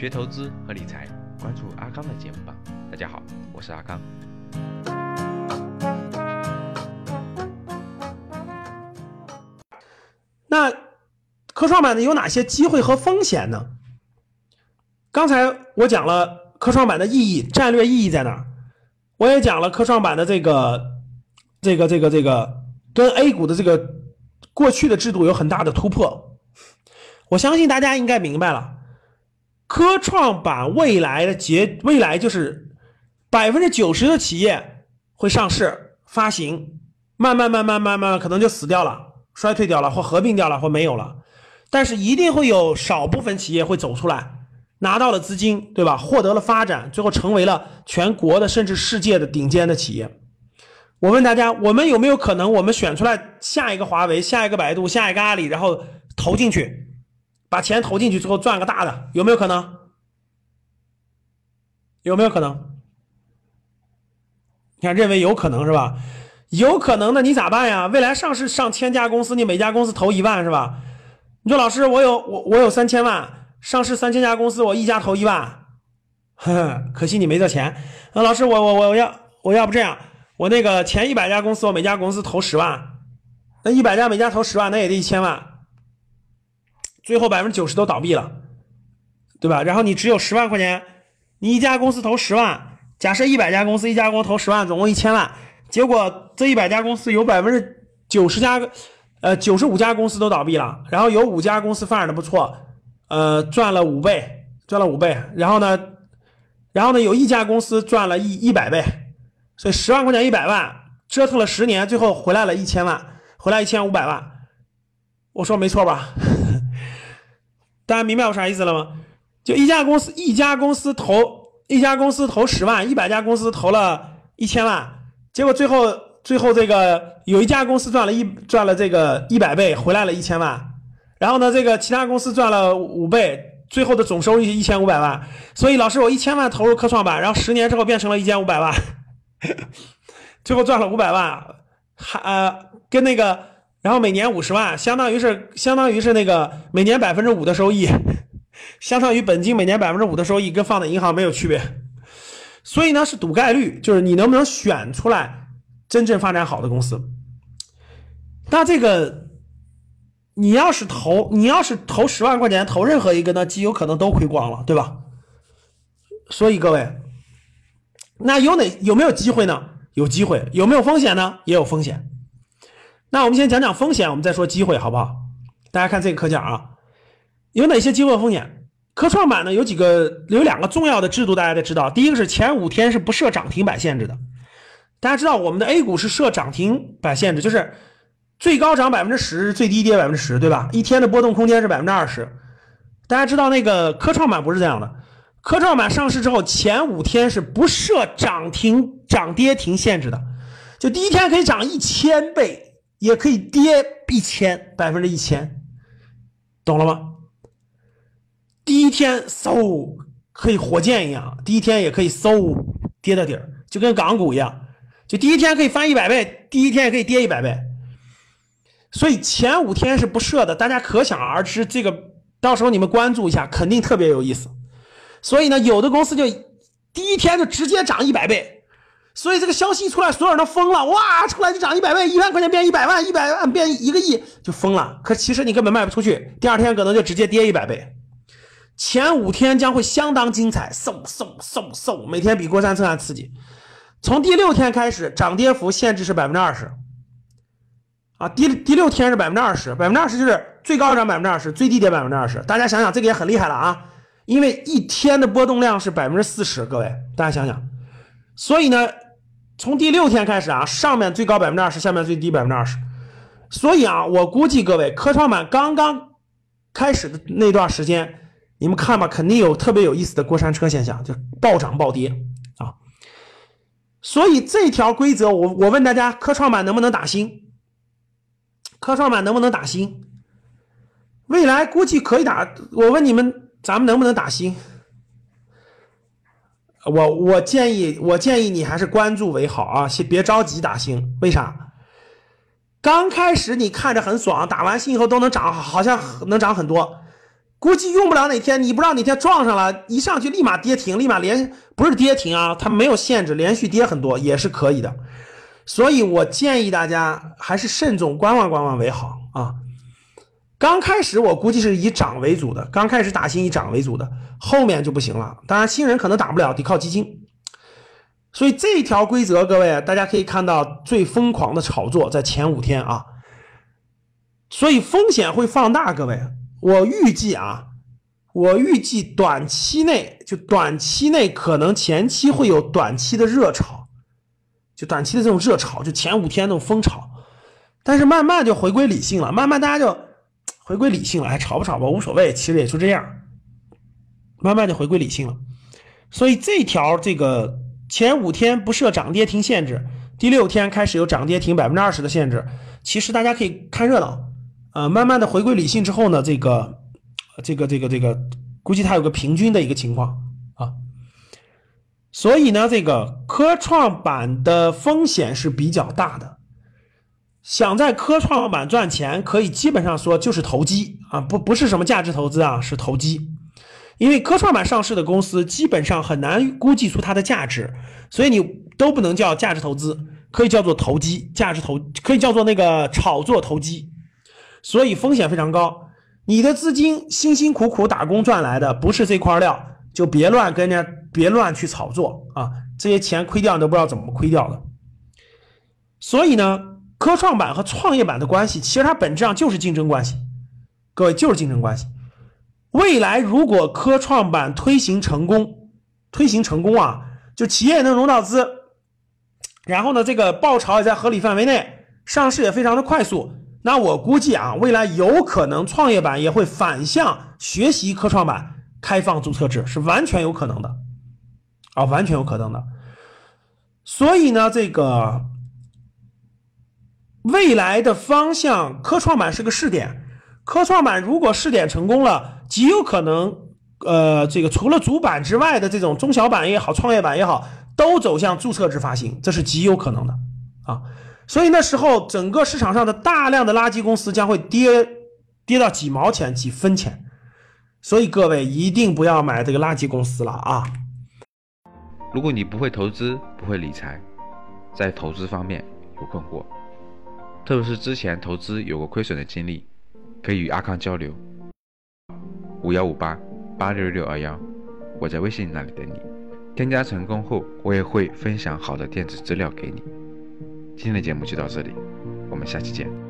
学投资和理财，关注阿康的节目吧。大家好，我是阿康。那科创板呢有哪些机会和风险呢？刚才我讲了科创板的意义，战略意义在哪儿？我也讲了科创板的这个、这个、这个、这个跟 A 股的这个过去的制度有很大的突破。我相信大家应该明白了，科创板未来的结未来就是百分之九十的企业会上市发行，慢慢慢慢慢慢可能就死掉了。衰退掉了，或合并掉了，或没有了，但是一定会有少部分企业会走出来，拿到了资金，对吧？获得了发展，最后成为了全国的甚至世界的顶尖的企业。我问大家，我们有没有可能，我们选出来下一个华为，下一个百度，下一个阿里，然后投进去，把钱投进去之后赚个大的，有没有可能？有没有可能？你看，认为有可能是吧？有可能的，你咋办呀？未来上市上千家公司，你每家公司投一万是吧？你说老师，我有我我有三千万，上市三千家公司，我一家投一万，呵呵，可惜你没这钱。那老师，我我我要我要不这样，我那个前一百家公司，我每家公司投十万，那一百家每家投十万，那也得一千万，最后百分之九十都倒闭了，对吧？然后你只有十万块钱，你一家公司投十万，假设一百家公司，一家公司投十万，总共一千万。结果这一百家公司有百分之九十家，呃，九十五家公司都倒闭了，然后有五家公司发展的不错，呃，赚了五倍，赚了五倍。然后呢，然后呢，有一家公司赚了一一百倍，所以十万块钱一百万，折腾了十年，最后回来了一千万，回来一千五百万。我说没错吧？大家明白我啥意思了吗？就一家公司，一家公司投一家公司投十万，一百家公司投了一千万。结果最后，最后这个有一家公司赚了一赚了这个一百倍，回来了一千万，然后呢，这个其他公司赚了五倍，最后的总收入一千五百万。所以老师，我一千万投入科创板，然后十年之后变成了一千五百万，最后赚了五百万，还呃跟那个，然后每年五十万，相当于是相当于是那个每年百分之五的收益，相当于本金每年百分之五的收益，跟放在银行没有区别。所以呢，是赌概率，就是你能不能选出来真正发展好的公司。那这个，你要是投，你要是投十万块钱投任何一个，那极有可能都亏光了，对吧？所以各位，那有哪有没有机会呢？有机会，有没有风险呢？也有风险。那我们先讲讲风险，我们再说机会，好不好？大家看这个课件啊，有哪些机会风险？科创板呢有几个有两个重要的制度，大家得知道。第一个是前五天是不设涨停板限制的。大家知道我们的 A 股是设涨停板限制，就是最高涨百分之十，最低跌百分之十，对吧？一天的波动空间是百分之二十。大家知道那个科创板不是这样的，科创板上市之后前五天是不设涨停涨跌停限制的，就第一天可以涨一千倍，也可以跌一千百分之一千，懂了吗？第一天嗖可以火箭一样，第一天也可以嗖跌到底儿，就跟港股一样，就第一天可以翻一百倍，第一天也可以跌一百倍。所以前五天是不设的，大家可想而知，这个到时候你们关注一下，肯定特别有意思。所以呢，有的公司就第一天就直接涨一百倍，所以这个消息一出来，所有人都疯了，哇，出来就涨一百倍，一万块钱变一百万，一百万变一个亿，就疯了。可其实你根本卖不出去，第二天可能就直接跌一百倍。前五天将会相当精彩，嗖嗖嗖嗖，每天比过山车还刺激。从第六天开始，涨跌幅限制是百分之二十。啊，第第六天是百分之二十，百分之二十就是最高涨百分之二十，最低跌百分之二十。大家想想，这个也很厉害了啊！因为一天的波动量是百分之四十，各位，大家想想。所以呢，从第六天开始啊，上面最高百分之二十，下面最低百分之二十。所以啊，我估计各位，科创板刚刚开始的那段时间。你们看吧，肯定有特别有意思的过山车现象，就暴涨暴跌啊。所以这条规则，我我问大家，科创板能不能打新？科创板能不能打新？未来估计可以打。我问你们，咱们能不能打新？我我建议，我建议你还是关注为好啊，先别着急打新。为啥？刚开始你看着很爽，打完新以后都能涨，好像能涨很多。估计用不了哪天，你不知道哪天撞上了，一上去立马跌停，立马连不是跌停啊，它没有限制，连续跌很多也是可以的。所以我建议大家还是慎重观望观望为好啊。刚开始我估计是以涨为主的，刚开始打新以涨为主的，后面就不行了。当然新人可能打不了，得靠基金。所以这条规则，各位大家可以看到最疯狂的炒作在前五天啊，所以风险会放大，各位。我预计啊，我预计短期内就短期内可能前期会有短期的热炒，就短期的这种热炒，就前五天那种疯炒，但是慢慢就回归理性了，慢慢大家就回归理性了，还炒不炒吧无所谓，其实也就这样，慢慢就回归理性了。所以这条这个前五天不设涨跌停限制，第六天开始有涨跌停百分之二十的限制，其实大家可以看热闹。呃，慢慢的回归理性之后呢，这个，这个，这个，这个，估计它有个平均的一个情况啊。所以呢，这个科创板的风险是比较大的。想在科创板赚钱，可以基本上说就是投机啊，不不是什么价值投资啊，是投机。因为科创板上市的公司基本上很难估计出它的价值，所以你都不能叫价值投资，可以叫做投机，价值投可以叫做那个炒作投机。所以风险非常高，你的资金辛辛苦苦打工赚来的不是这块料，就别乱跟人家别乱去炒作啊！这些钱亏掉你都不知道怎么亏掉的。所以呢，科创板和创业板的关系，其实它本质上就是竞争关系，各位就是竞争关系。未来如果科创板推行成功，推行成功啊，就企业能融到资，然后呢，这个爆炒也在合理范围内，上市也非常的快速。那我估计啊，未来有可能创业板也会反向学习科创板开放注册制，是完全有可能的，啊，完全有可能的。所以呢，这个未来的方向，科创板是个试点。科创板如果试点成功了，极有可能，呃，这个除了主板之外的这种中小板也好，创业板也好，都走向注册制发行，这是极有可能的，啊。所以那时候，整个市场上的大量的垃圾公司将会跌，跌到几毛钱、几分钱。所以各位一定不要买这个垃圾公司了啊！如果你不会投资、不会理财，在投资方面有困惑，特别是之前投资有过亏损的经历，可以与阿康交流。五幺五八八六六二幺，我在微信那里等你。添加成功后，我也会分享好的电子资料给你。今天的节目就到这里，我们下期见。